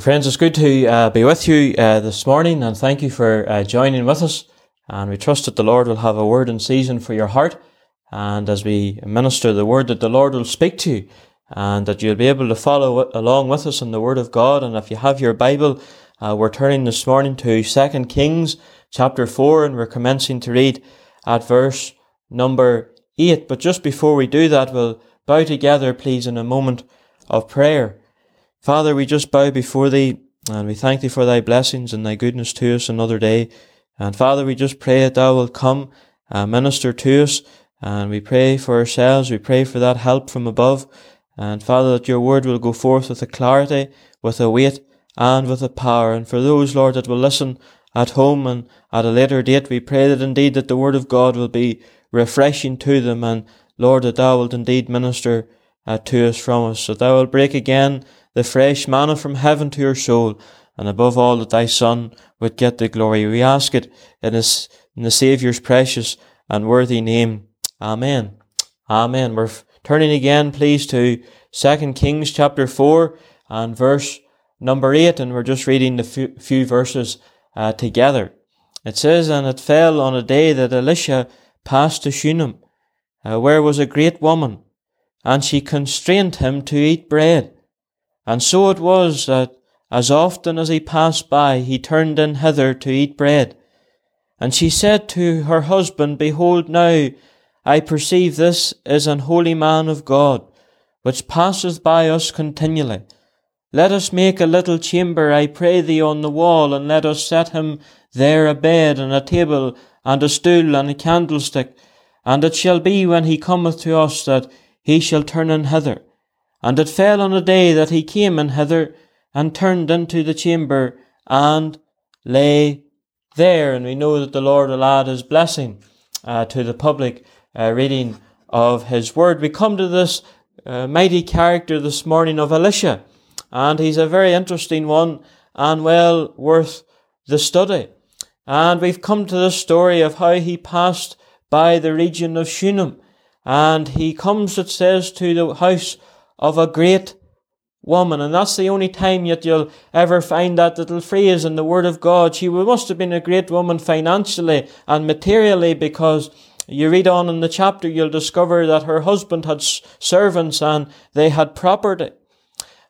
Friends, it's good to uh, be with you uh, this morning and thank you for uh, joining with us. And we trust that the Lord will have a word in season for your heart. And as we minister the word, that the Lord will speak to you and that you'll be able to follow along with us in the word of God. And if you have your Bible, uh, we're turning this morning to 2 Kings chapter 4 and we're commencing to read at verse number 8. But just before we do that, we'll bow together, please, in a moment of prayer. Father, we just bow before Thee and we thank Thee for Thy blessings and Thy goodness to us another day. And Father, we just pray that Thou wilt come and minister to us. And we pray for ourselves. We pray for that help from above. And Father, that Your word will go forth with a clarity, with a weight, and with a power. And for those, Lord, that will listen at home and at a later date, we pray that indeed that the word of God will be refreshing to them. And Lord, that Thou wilt indeed minister uh, to us from us. So that Thou wilt break again the fresh manna from heaven to your soul, and above all that thy Son would get the glory. We ask it in, his, in the Saviour's precious and worthy name. Amen. Amen. We're turning again, please, to 2 Kings chapter 4 and verse number 8, and we're just reading the few, few verses uh, together. It says, And it fell on a day that Elisha passed to Shunem, uh, where was a great woman, and she constrained him to eat bread. And so it was that as often as he passed by, he turned in hither to eat bread. And she said to her husband, Behold, now I perceive this is an holy man of God, which passeth by us continually. Let us make a little chamber, I pray thee, on the wall, and let us set him there a bed, and a table, and a stool, and a candlestick. And it shall be when he cometh to us that he shall turn in hither. And it fell on a day that he came in hither, and turned into the chamber, and lay there. And we know that the Lord will add his blessing uh, to the public uh, reading of his word. We come to this uh, mighty character this morning of Elisha, and he's a very interesting one and well worth the study. And we've come to the story of how he passed by the region of Shunem, and he comes, it says, to the house of a great woman. And that's the only time yet you'll ever find that little phrase in the Word of God. She must have been a great woman financially and materially because you read on in the chapter, you'll discover that her husband had servants and they had property.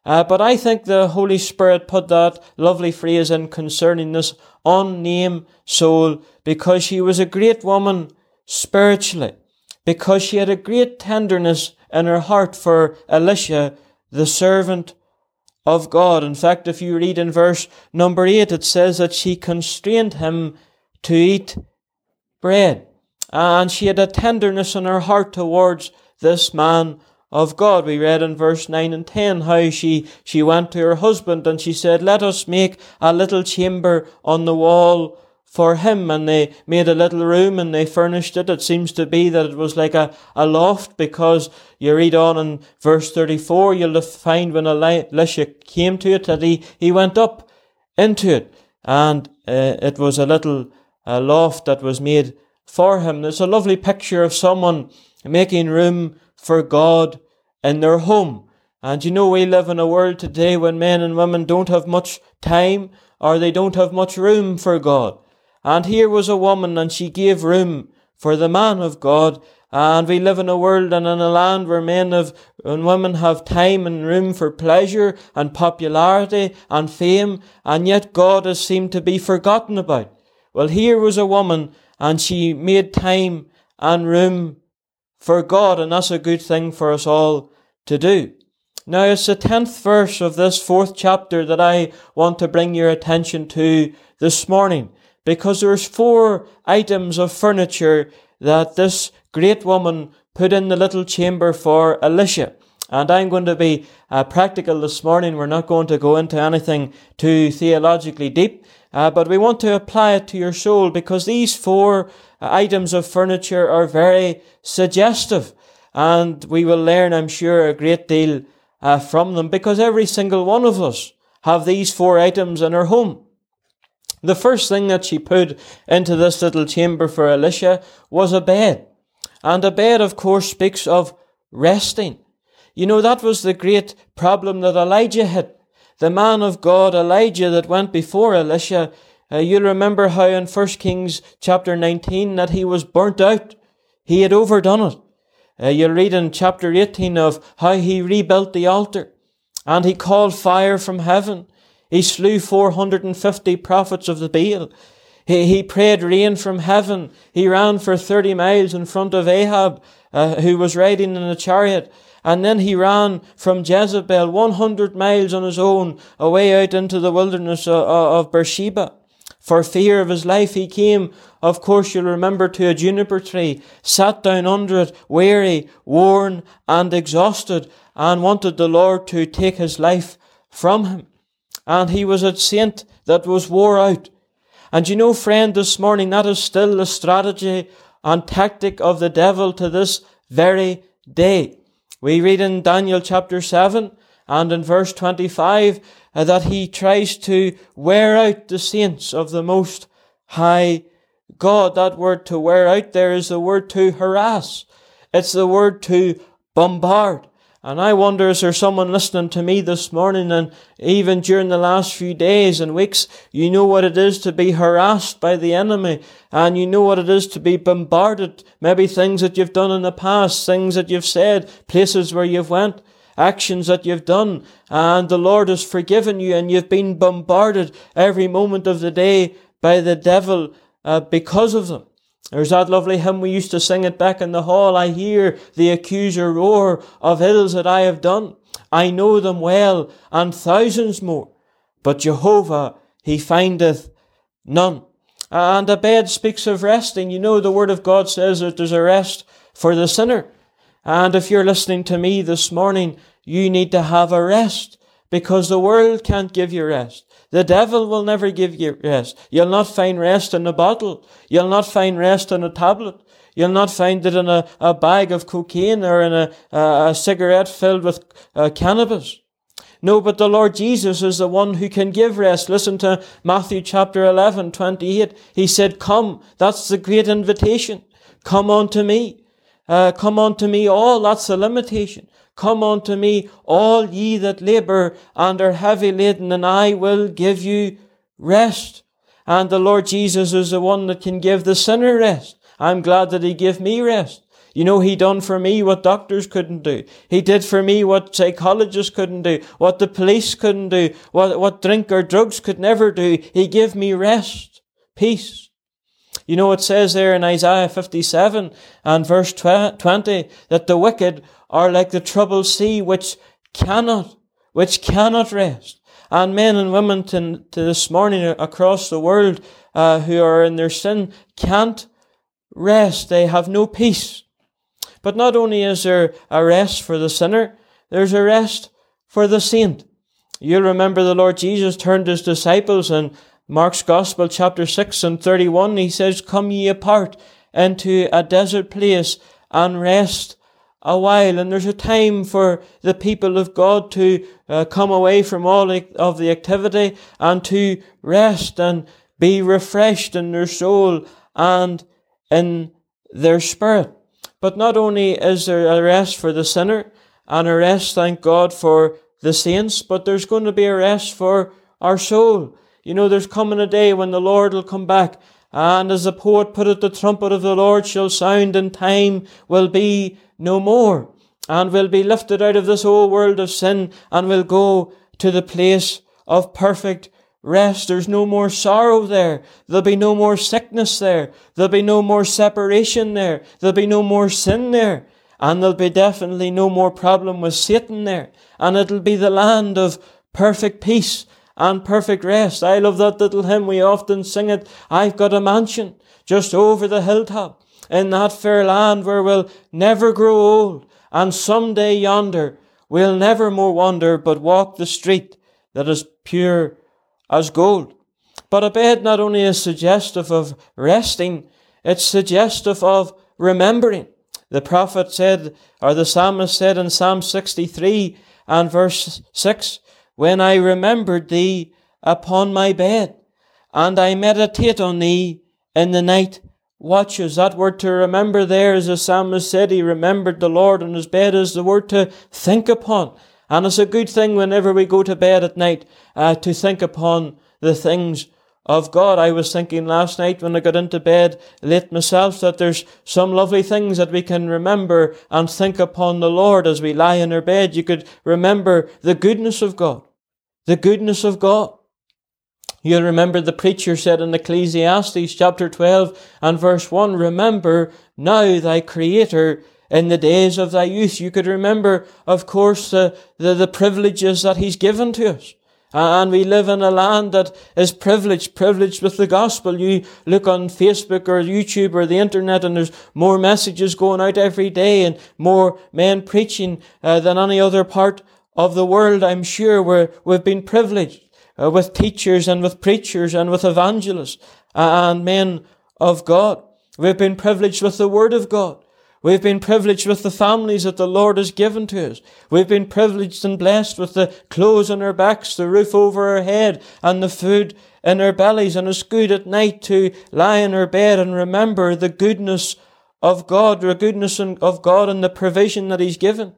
Uh, but I think the Holy Spirit put that lovely phrase in concerning this unnamed soul because she was a great woman spiritually, because she had a great tenderness in her heart for Elisha, the servant of God. In fact, if you read in verse number 8, it says that she constrained him to eat bread. And she had a tenderness in her heart towards this man of God. We read in verse 9 and 10 how she, she went to her husband and she said, Let us make a little chamber on the wall for him and they made a little room and they furnished it. It seems to be that it was like a, a loft because you read on in verse 34, you'll find when Elisha came to it that he, he went up into it and uh, it was a little uh, loft that was made for him. There's a lovely picture of someone making room for God in their home. And you know, we live in a world today when men and women don't have much time or they don't have much room for God. And here was a woman, and she gave room for the man of God. And we live in a world and in a land where men have, and women have time and room for pleasure and popularity and fame, and yet God has seemed to be forgotten about. Well, here was a woman, and she made time and room for God, and that's a good thing for us all to do. Now, it's the tenth verse of this fourth chapter that I want to bring your attention to this morning because there's four items of furniture that this great woman put in the little chamber for Elisha. And I'm going to be uh, practical this morning. We're not going to go into anything too theologically deep, uh, but we want to apply it to your soul because these four uh, items of furniture are very suggestive. And we will learn, I'm sure, a great deal uh, from them because every single one of us have these four items in our home. The first thing that she put into this little chamber for Elisha was a bed. And a bed, of course, speaks of resting. You know, that was the great problem that Elijah had. The man of God, Elijah, that went before Elisha, uh, you'll remember how in 1 Kings chapter 19 that he was burnt out. He had overdone it. Uh, you'll read in chapter 18 of how he rebuilt the altar and he called fire from heaven. He slew 450 prophets of the Baal. He, he prayed rain from heaven. He ran for 30 miles in front of Ahab, uh, who was riding in a chariot. And then he ran from Jezebel 100 miles on his own away out into the wilderness of, of Beersheba. For fear of his life, he came, of course, you'll remember, to a juniper tree, sat down under it, weary, worn, and exhausted, and wanted the Lord to take his life from him. And he was a saint that was wore out. And you know, friend, this morning, that is still the strategy and tactic of the devil to this very day. We read in Daniel chapter 7 and in verse 25 uh, that he tries to wear out the saints of the Most High God. That word to wear out there is the word to harass. It's the word to bombard. And I wonder, is there someone listening to me this morning and even during the last few days and weeks, you know what it is to be harassed by the enemy and you know what it is to be bombarded. Maybe things that you've done in the past, things that you've said, places where you've went actions that you've done, and the Lord has forgiven you, and you've been bombarded every moment of the day by the devil uh, because of them. There's that lovely hymn we used to sing it back in the hall. I hear the accuser roar of ills that I have done. I know them well, and thousands more. But Jehovah, he findeth none. And a bed speaks of resting. You know, the Word of God says that there's a rest for the sinner. And if you're listening to me this morning, you need to have a rest because the world can't give you rest. The devil will never give you rest. You'll not find rest in a bottle. You'll not find rest in a tablet. You'll not find it in a, a bag of cocaine or in a, a, a cigarette filled with uh, cannabis. No, but the Lord Jesus is the one who can give rest. Listen to Matthew chapter 11, 28. He said, Come. That's the great invitation. Come unto me. Uh, come unto me all. That's the limitation. Come unto me, all ye that labour and are heavy laden, and I will give you rest. And the Lord Jesus is the one that can give the sinner rest. I'm glad that He gave me rest. You know, He done for me what doctors couldn't do. He did for me what psychologists couldn't do, what the police couldn't do, what, what drink or drugs could never do. He gave me rest, peace. You know, it says there in Isaiah 57 and verse 20 that the wicked are like the troubled sea which cannot, which cannot rest. And men and women to, to this morning across the world uh, who are in their sin can't rest. They have no peace. But not only is there a rest for the sinner, there's a rest for the saint. You'll remember the Lord Jesus turned his disciples in Mark's Gospel, chapter 6 and 31. He says, Come ye apart into a desert place and rest a while, and there's a time for the people of God to uh, come away from all of the activity and to rest and be refreshed in their soul and in their spirit. But not only is there a rest for the sinner and a rest, thank God, for the saints, but there's going to be a rest for our soul. You know, there's coming a day when the Lord will come back and as the poet put it, the trumpet of the Lord shall sound and time will be no more, and will be lifted out of this old world of sin, and will go to the place of perfect rest. There's no more sorrow there. There'll be no more sickness there. There'll be no more separation there. There'll be no more sin there. And there'll be definitely no more problem with Satan there. And it'll be the land of perfect peace and perfect rest. I love that little hymn. We often sing it. I've got a mansion just over the hilltop in that fair land where we'll never grow old, and some day yonder we'll never more wander, but walk the street that is pure as gold. But a bed not only is suggestive of resting, it's suggestive of remembering. The prophet said, or the psalmist said in Psalm 63 and verse 6, When I remembered thee upon my bed, and I meditate on thee in the night watches. That word to remember there, as the psalmist said, he remembered the Lord on his bed, is the word to think upon. And it's a good thing whenever we go to bed at night uh, to think upon the things of God. I was thinking last night when I got into bed late myself that there's some lovely things that we can remember and think upon the Lord as we lie in our bed. You could remember the goodness of God. The goodness of God. You remember the preacher said in Ecclesiastes chapter 12 and verse 1, Remember now thy Creator in the days of thy youth. You could remember, of course, the, the, the privileges that He's given to us. And we live in a land that is privileged, privileged with the gospel. You look on Facebook or YouTube or the internet and there's more messages going out every day and more men preaching uh, than any other part of the world. I'm sure where we've been privileged uh, with teachers and with preachers and with evangelists and men of God. We've been privileged with the word of God. We've been privileged with the families that the Lord has given to us. We've been privileged and blessed with the clothes on our backs, the roof over our head, and the food in our bellies. And it's good at night to lie in our bed and remember the goodness of God, the goodness of God and the provision that He's given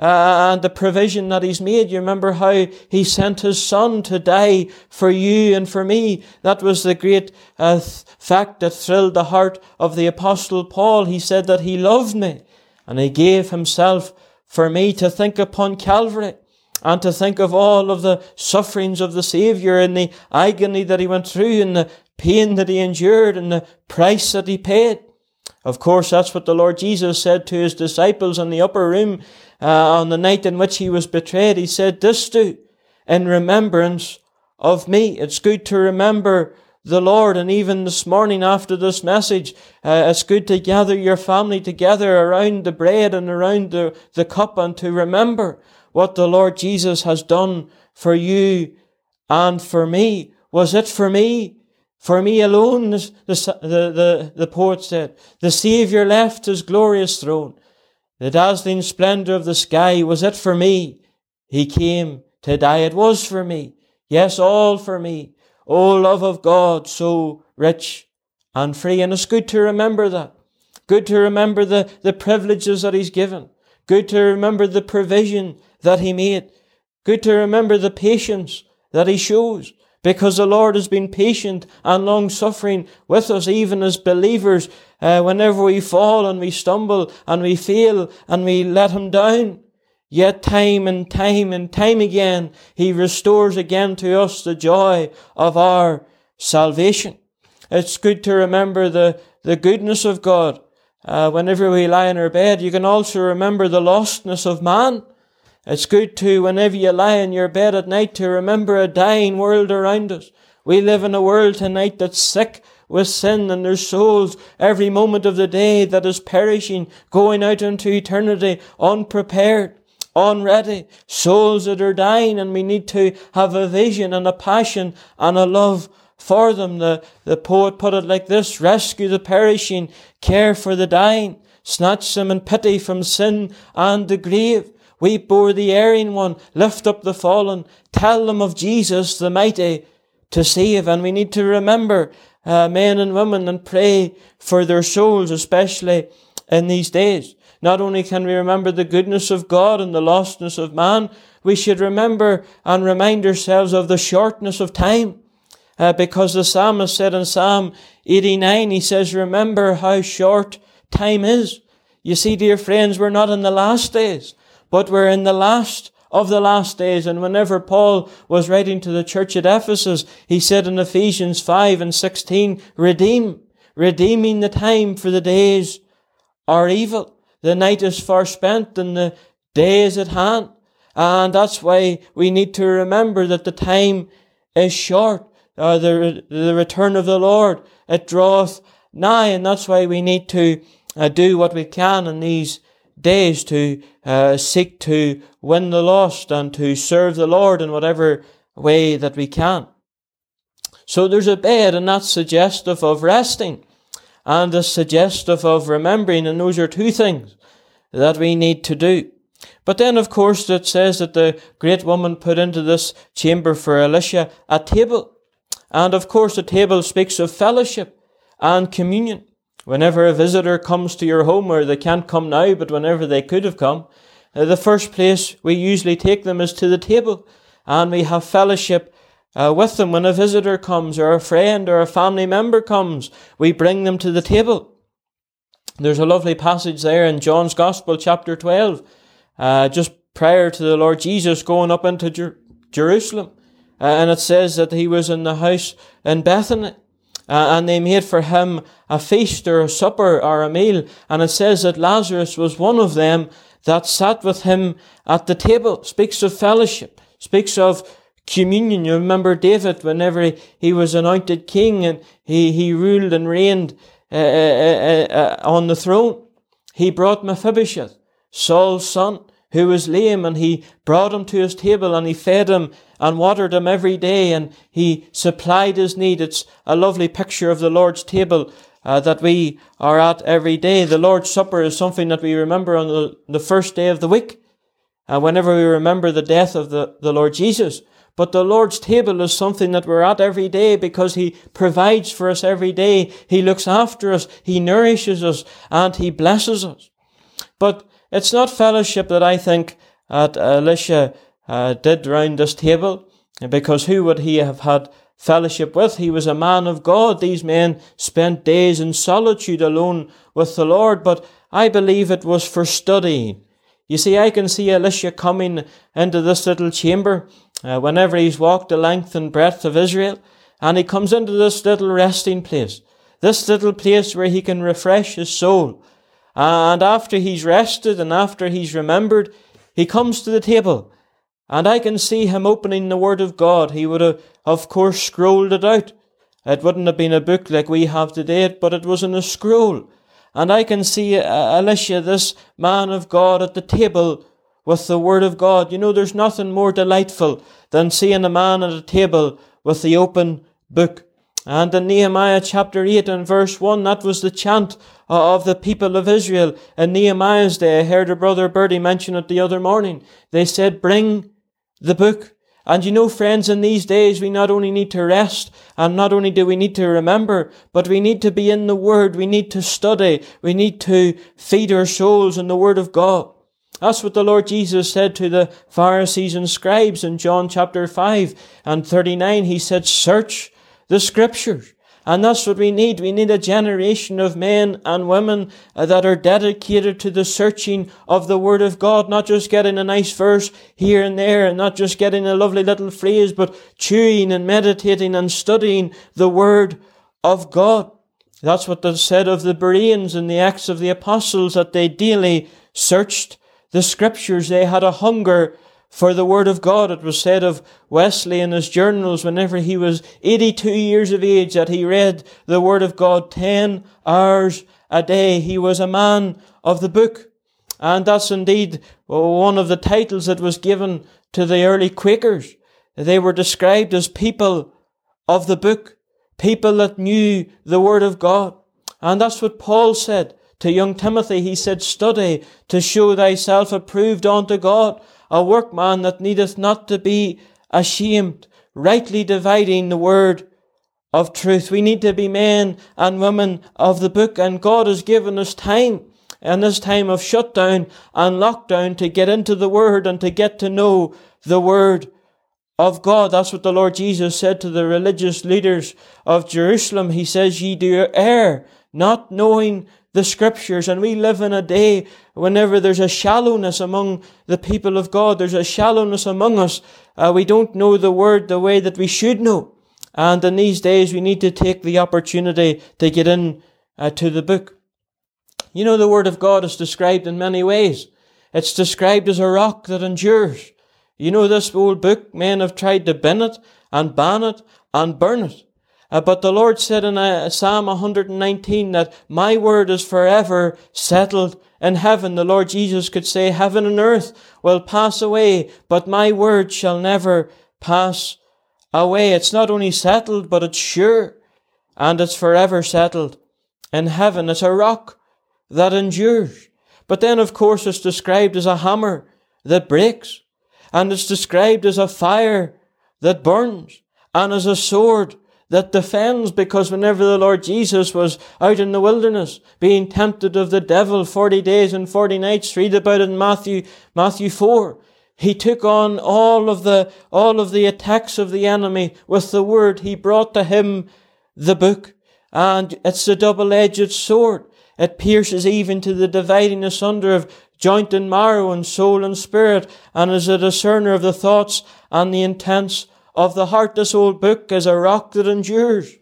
uh, and the provision that he's made. You remember how he sent his son to die for you and for me. That was the great uh, fact that thrilled the heart of the apostle Paul. He said that he loved me and he gave himself for me to think upon Calvary and to think of all of the sufferings of the Saviour and the agony that he went through and the pain that he endured and the price that he paid. Of course, that's what the Lord Jesus said to his disciples in the upper room uh, on the night in which he was betrayed. He said, This do in remembrance of me. It's good to remember the Lord. And even this morning after this message, uh, it's good to gather your family together around the bread and around the, the cup and to remember what the Lord Jesus has done for you and for me. Was it for me? For me alone, the, the, the, the poet said, the Saviour left his glorious throne the dazzling splendor of the sky, was it for me? He came to die. It was for me. Yes, all for me. O love of God, so rich and free. And it's good to remember that. Good to remember the, the privileges that He's given. Good to remember the provision that He made. Good to remember the patience that He shows because the Lord has been patient and long suffering with us, even as believers, uh, whenever we fall and we stumble and we fail and we let Him down. Yet time and time and time again, He restores again to us the joy of our salvation. It's good to remember the, the goodness of God. Uh, whenever we lie in our bed, you can also remember the lostness of man. It's good to, whenever you lie in your bed at night, to remember a dying world around us. We live in a world tonight that's sick with sin and there's souls every moment of the day that is perishing, going out into eternity unprepared, unready. Souls that are dying and we need to have a vision and a passion and a love for them. The, the poet put it like this, rescue the perishing, care for the dying, snatch them in pity from sin and the grave. Weep o'er the erring one, lift up the fallen, tell them of Jesus the mighty to save. And we need to remember uh, men and women and pray for their souls, especially in these days. Not only can we remember the goodness of God and the lostness of man, we should remember and remind ourselves of the shortness of time. Uh, because the psalmist said in Psalm 89, he says, remember how short time is. You see, dear friends, we're not in the last days. But we're in the last of the last days. And whenever Paul was writing to the church at Ephesus, he said in Ephesians 5 and 16, redeem, redeeming the time for the days are evil. The night is far spent and the day is at hand. And that's why we need to remember that the time is short. Uh, the, the return of the Lord, it draweth nigh. And that's why we need to uh, do what we can in these days to uh, seek to win the lost and to serve the Lord in whatever way that we can. So there's a bed, and that's suggestive of resting, and is suggestive of remembering, and those are two things that we need to do. But then, of course, it says that the great woman put into this chamber for Elisha a table. And of course, the table speaks of fellowship and communion. Whenever a visitor comes to your home, or they can't come now, but whenever they could have come, uh, the first place we usually take them is to the table and we have fellowship uh, with them. When a visitor comes or a friend or a family member comes, we bring them to the table. There's a lovely passage there in John's Gospel, chapter 12, uh, just prior to the Lord Jesus going up into Jer- Jerusalem. Uh, and it says that he was in the house in Bethany. Uh, and they made for him a feast or a supper or a meal. And it says that Lazarus was one of them that sat with him at the table. Speaks of fellowship, speaks of communion. You remember David whenever he, was anointed king and he, he ruled and reigned uh, uh, uh, uh, on the throne. He brought Mephibosheth, Saul's son, who was lame, and he brought him to his table and he fed him and watered him every day and he supplied his need. It's a lovely picture of the Lord's table uh, that we are at every day. The Lord's Supper is something that we remember on the, the first day of the week, uh, whenever we remember the death of the, the Lord Jesus. But the Lord's table is something that we're at every day because He provides for us every day. He looks after us, He nourishes us, and He blesses us. But it's not fellowship that I think that Elisha uh, did round this table, because who would he have had fellowship with? He was a man of God. These men spent days in solitude alone with the Lord, but I believe it was for studying. You see, I can see Elisha coming into this little chamber uh, whenever he's walked the length and breadth of Israel, and he comes into this little resting place, this little place where he can refresh his soul. And after he's rested and after he's remembered, he comes to the table. And I can see him opening the Word of God. He would have, of course, scrolled it out. It wouldn't have been a book like we have today, but it was in a scroll. And I can see uh, Elisha, this man of God, at the table with the Word of God. You know, there's nothing more delightful than seeing a man at a table with the open book. And in Nehemiah chapter 8 and verse 1, that was the chant uh, of the people of Israel. In Nehemiah's day, I heard a brother Birdie mention it the other morning. They said, bring the book. And you know, friends, in these days, we not only need to rest, and not only do we need to remember, but we need to be in the Word. We need to study. We need to feed our souls in the Word of God. That's what the Lord Jesus said to the Pharisees and scribes in John chapter 5 and 39. He said, search the scriptures. And that's what we need. We need a generation of men and women that are dedicated to the searching of the Word of God, not just getting a nice verse here and there and not just getting a lovely little phrase, but chewing and meditating and studying the Word of God. That's what they said of the Bereans in the Acts of the Apostles, that they daily searched the scriptures. They had a hunger for the Word of God. It was said of Wesley in his journals whenever he was 82 years of age that he read the Word of God 10 hours a day. He was a man of the book. And that's indeed one of the titles that was given to the early Quakers. They were described as people of the book, people that knew the Word of God. And that's what Paul said to young Timothy, he said, Study to show thyself approved unto God, a workman that needeth not to be ashamed, rightly dividing the word of truth. We need to be men and women of the book, and God has given us time in this time of shutdown and lockdown to get into the word and to get to know the word of God. That's what the Lord Jesus said to the religious leaders of Jerusalem. He says, Ye do err, not knowing the scriptures. And we live in a day whenever there's a shallowness among the people of God, there's a shallowness among us. Uh, we don't know the word the way that we should know. And in these days, we need to take the opportunity to get in uh, to the book. You know, the word of God is described in many ways. It's described as a rock that endures. You know, this old book, men have tried to bend it and ban it and burn it. Uh, but the Lord said in uh, Psalm 119 that my word is forever settled in heaven. The Lord Jesus could say, heaven and earth will pass away, but my word shall never pass away. It's not only settled, but it's sure and it's forever settled in heaven. It's a rock that endures. But then, of course, it's described as a hammer that breaks and it's described as a fire that burns and as a sword that defends because whenever the Lord Jesus was out in the wilderness, being tempted of the devil 40 days and 40 nights, read about it in Matthew, Matthew 4. He took on all of the, all of the attacks of the enemy with the word. He brought to him the book. And it's a double-edged sword. It pierces even to the dividing asunder of joint and marrow and soul and spirit and is a discerner of the thoughts and the intents of the heart. Old book is a rock that endures.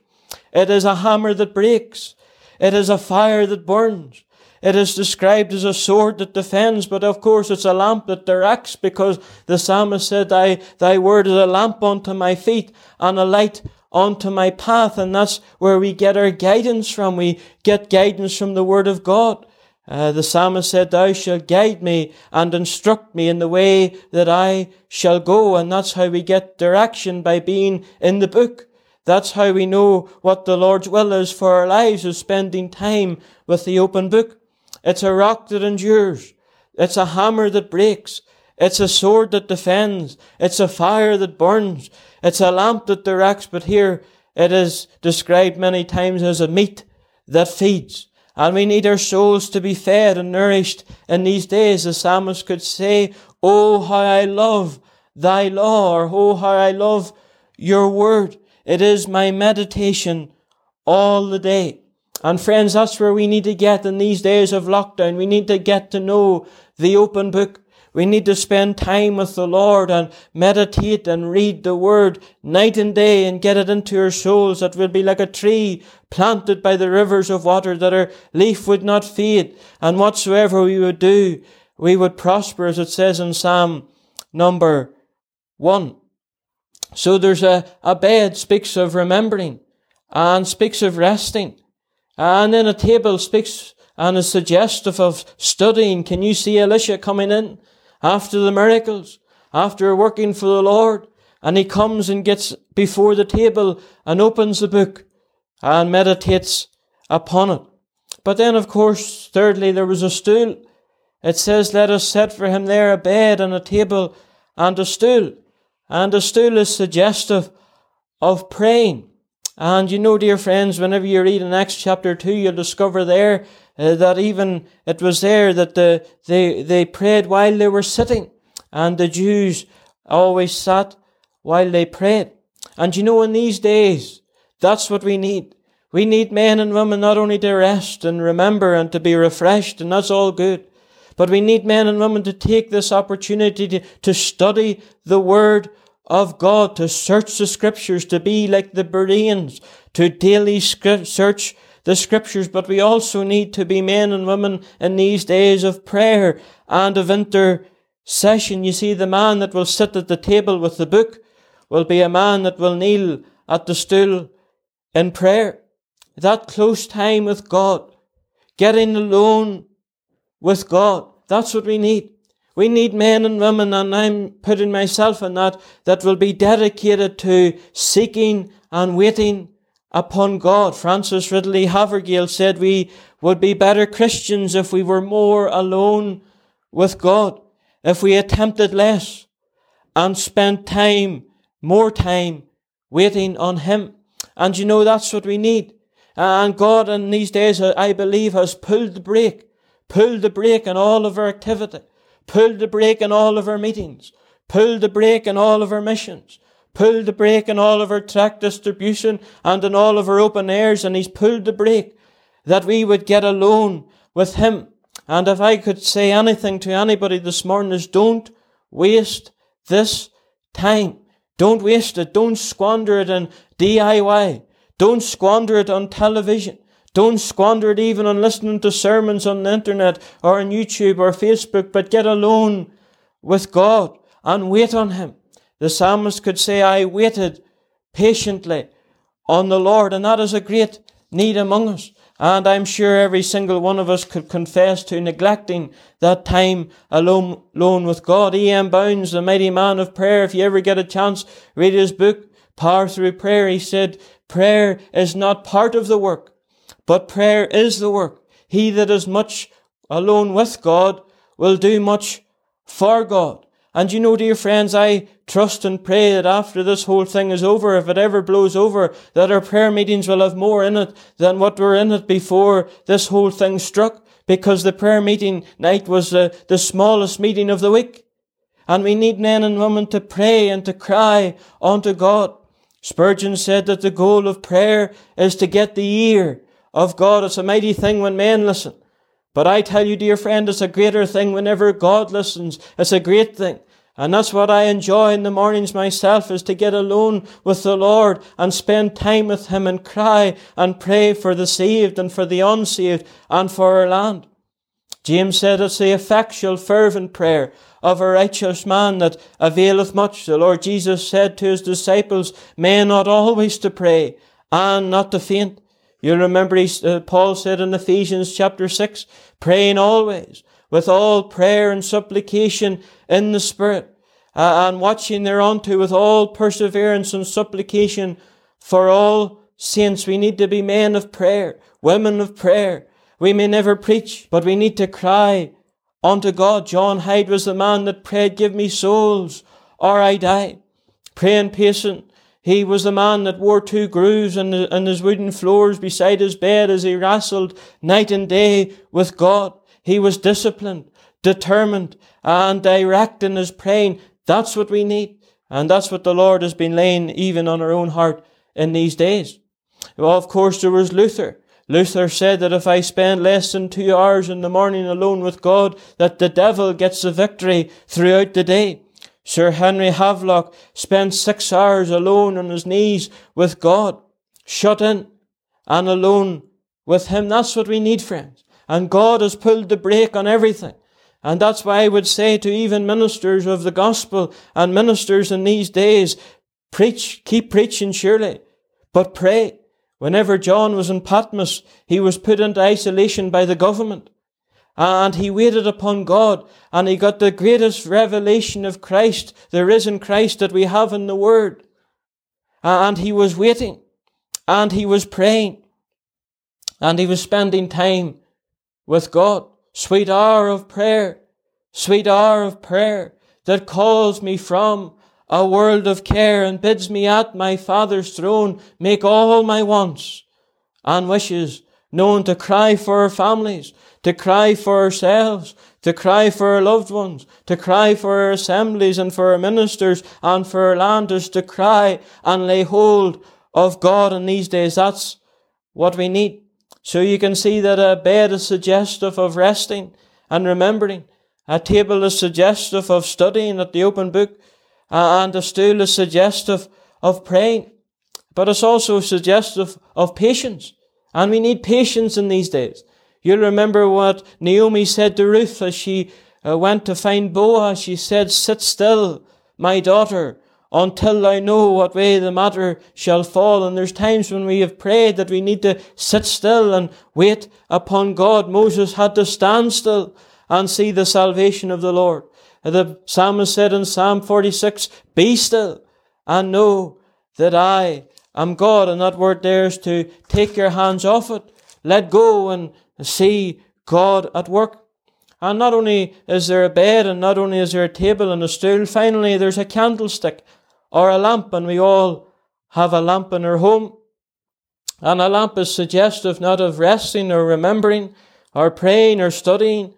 It is a hammer that breaks. It is a fire that burns. It is described as a sword that defends, but of course it's a lamp that directs because the psalmist said, thy, thy word is a lamp unto my feet and a light unto my path. And that's where we get our guidance from. We get guidance from the word of God. Uh, the psalmist said, Thou shalt guide me and instruct me in the way that I shall go. And that's how we get direction by being in the book. That's how we know what the Lord's will is for our lives, is spending time with the open book. It's a rock that endures. It's a hammer that breaks. It's a sword that defends. It's a fire that burns. It's a lamp that directs. But here it is described many times as a meat that feeds. And we need our souls to be fed and nourished in these days. The psalmist could say, Oh, how I love thy law, or oh, how I love your word. It is my meditation all the day. And friends, that's where we need to get in these days of lockdown. We need to get to know the open book. We need to spend time with the Lord and meditate and read the Word night and day and get it into our souls that will be like a tree planted by the rivers of water that our leaf would not fade. And whatsoever we would do, we would prosper as it says in Psalm number one. So there's a, a bed speaks of remembering and speaks of resting. And then a table speaks and is suggestive of studying. Can you see Elisha coming in? After the miracles, after working for the Lord, and he comes and gets before the table and opens the book and meditates upon it. But then, of course, thirdly, there was a stool. It says, let us set for him there a bed and a table and a stool. And a stool is suggestive of praying. And you know, dear friends, whenever you read in Acts chapter 2, you'll discover there uh, that even it was there that the, they, they prayed while they were sitting. And the Jews always sat while they prayed. And you know, in these days, that's what we need. We need men and women not only to rest and remember and to be refreshed, and that's all good. But we need men and women to take this opportunity to, to study the Word of God, to search the Scriptures, to be like the Bereans, to daily search the scriptures, but we also need to be men and women in these days of prayer and of intercession. You see, the man that will sit at the table with the book will be a man that will kneel at the stool in prayer. That close time with God, getting alone with God. That's what we need. We need men and women, and I'm putting myself in that, that will be dedicated to seeking and waiting upon God. Frances Ridley Havergal said we would be better Christians if we were more alone with God, if we attempted less and spent time, more time, waiting on Him. And you know, that's what we need. And God in these days, I believe, has pulled the brake, pulled the brake in all of our activity, pulled the brake in all of our meetings, pulled the brake in all of our missions, pulled the brake in all of our track distribution and in all of our open airs, and He's pulled the brake that we would get alone with Him. And if I could say anything to anybody this morning is don't waste this time. Don't waste it. Don't squander it in DIY. Don't squander it on television. Don't squander it even on listening to sermons on the internet or on YouTube or Facebook, but get alone with God and wait on Him. The psalmist could say, I waited patiently on the Lord, and that is a great need among us. And I'm sure every single one of us could confess to neglecting that time alone, alone with God. E.M. Bounds, the mighty man of prayer, if you ever get a chance, read his book, Power Through Prayer. He said, prayer is not part of the work, but prayer is the work. He that is much alone with God will do much for God. And you know, dear friends, I trust and pray that after this whole thing is over, if it ever blows over, that our prayer meetings will have more in it than what were in it before this whole thing struck, because the prayer meeting night was the, the smallest meeting of the week. And we need men and women to pray and to cry unto God. Spurgeon said that the goal of prayer is to get the ear of God. It's a mighty thing when men listen. But I tell you, dear friend, it's a greater thing whenever God listens. It's a great thing. And that's what I enjoy in the mornings myself is to get alone with the Lord and spend time with Him and cry and pray for the saved and for the unsaved and for our land. James said it's the effectual fervent prayer of a righteous man that availeth much. The Lord Jesus said to his disciples, men ought always to pray and not to faint. You remember he, uh, Paul said in Ephesians chapter 6, praying always with all prayer and supplication in the Spirit, uh, and watching thereunto with all perseverance and supplication for all saints. We need to be men of prayer, women of prayer. We may never preach, but we need to cry unto God. John Hyde was the man that prayed, give me souls or I die. Praying patient he was the man that wore two grooves in, his wooden floors beside his bed as he wrestled night and day with God. He was disciplined, determined, and direct in his praying. That's what we need. And that's what the Lord has been laying even on our own heart in these days. Well, of course, there was Luther. Luther said that if I spend less than two hours in the morning alone with God, that the devil gets the victory throughout the day. Sir Henry Havelock spent six hours alone on his knees with God, shut in and alone with Him. That's what we need, friends. And God has pulled the brake on everything. And that's why I would say to even ministers of the gospel and ministers in these days, preach, keep preaching surely, but pray. Whenever John was in Patmos, he was put into isolation by the government and he waited upon God and he got the greatest revelation of Christ, the risen Christ that we have in the Word. And he was waiting and he was praying and he was spending time with God. Sweet hour of prayer, sweet hour of prayer that calls me from a world of care and bids me at my Father's throne make all my wants and wishes known to cry for our families, to cry for ourselves, to cry for our loved ones, to cry for our assemblies and for our ministers and for our landers, to cry and lay hold of God in these days. That's what we need. So you can see that a bed is suggestive of resting and remembering. A table is suggestive of studying at the open book, and a stool is suggestive of praying. But it's also suggestive of patience. And we need patience in these days. You'll remember what Naomi said to Ruth as she uh, went to find Boaz. She said, Sit still, my daughter, until I know what way the matter shall fall. And there's times when we have prayed that we need to sit still and wait upon God. Moses had to stand still and see the salvation of the Lord. The psalmist said in Psalm 46, Be still and know that I am God. And that word there is to take your hands off it, let go and see God at work. And not only is there a bed and not only is there a table and a stool, finally there's a candlestick or a lamp and we all have a lamp in our home. And a lamp is suggestive not of resting or remembering or praying or studying,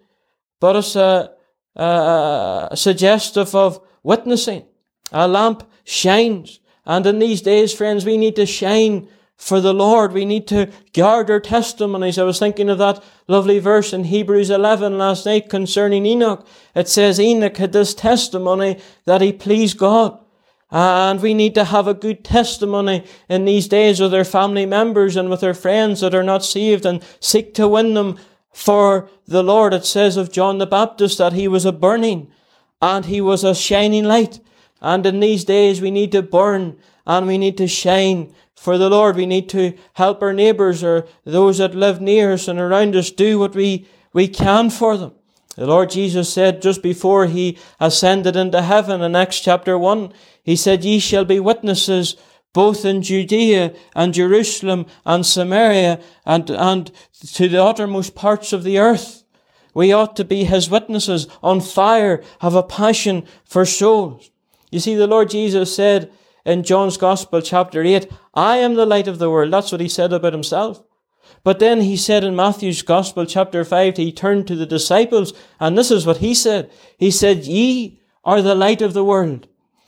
but it's a, a, a suggestive of witnessing. A lamp shines. And in these days, friends, we need to shine for the Lord. We need to guard our testimonies. I was thinking of that lovely verse in Hebrews 11 last night concerning Enoch. It says Enoch had this testimony that he pleased God. And we need to have a good testimony in these days with our family members and with our friends that are not saved and seek to win them for the Lord. It says of John the Baptist that he was a burning and he was a shining light. And in these days, we need to burn and we need to shine for the Lord. We need to help our neighbours or those that live near us and around us do what we, we can for them. The Lord Jesus said just before he ascended into heaven in Acts chapter 1, he said, Ye shall be witnesses both in Judea and Jerusalem and Samaria and, and to the uttermost parts of the earth. We ought to be his witnesses, on fire, have a passion for souls. You see, the Lord Jesus said in John's Gospel, chapter 8, I am the light of the world. That's what he said about himself. But then he said in Matthew's Gospel, chapter 5, he turned to the disciples, and this is what he said. He said, Ye are the light of the world.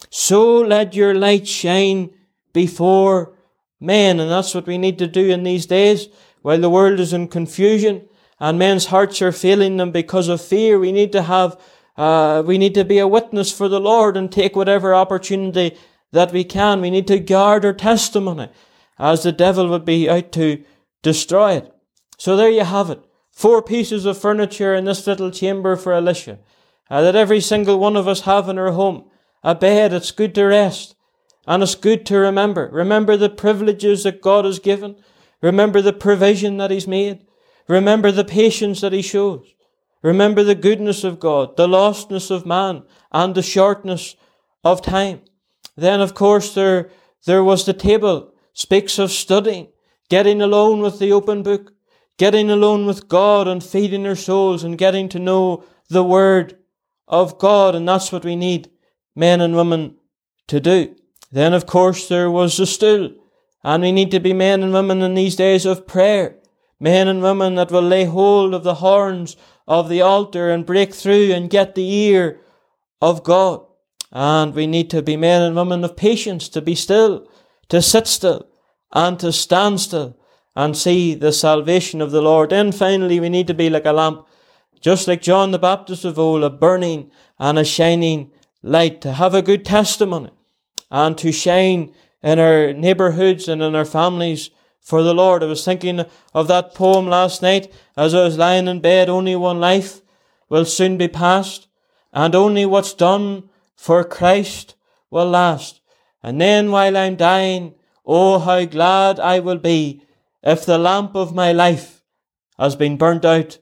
So let your light shine before men. And that's what we need to do in these days. While the world is in confusion and men's hearts are failing them because of fear, we need to have, uh, we need to be a witness for the Lord and take whatever opportunity that we can. We need to guard our testimony as the devil would be out to destroy it. So there you have it. Four pieces of furniture in this little chamber for Elisha. Uh, that every single one of us have in our home. A bed, it's good to rest. And it's good to remember. Remember the privileges that God has given. Remember the provision that He's made. Remember the patience that He shows. Remember the goodness of God, the lostness of man, and the shortness of time. Then, of course, there, there was the table, speaks of studying, getting alone with the open book, getting alone with God and feeding our souls and getting to know the Word of God. And that's what we need men and women to do. Then, of course, there was the stool. And we need to be men and women in these days of prayer. Men and women that will lay hold of the horns of the altar and break through and get the ear of God. And we need to be men and women of patience, to be still, to sit still, and to stand still and see the salvation of the Lord. Then finally, we need to be like a lamp, just like John the Baptist of old, a burning and a shining light, to have a good testimony and to shine in our neighborhoods and in our families for the Lord. I was thinking of that poem last night as I was lying in bed. Only one life will soon be past, and only what's done for Christ will last. And then while I'm dying, oh, how glad I will be if the lamp of my life has been burnt out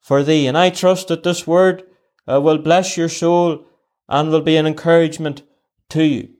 for thee. And I trust that this word uh, will bless your soul and will be an encouragement to you.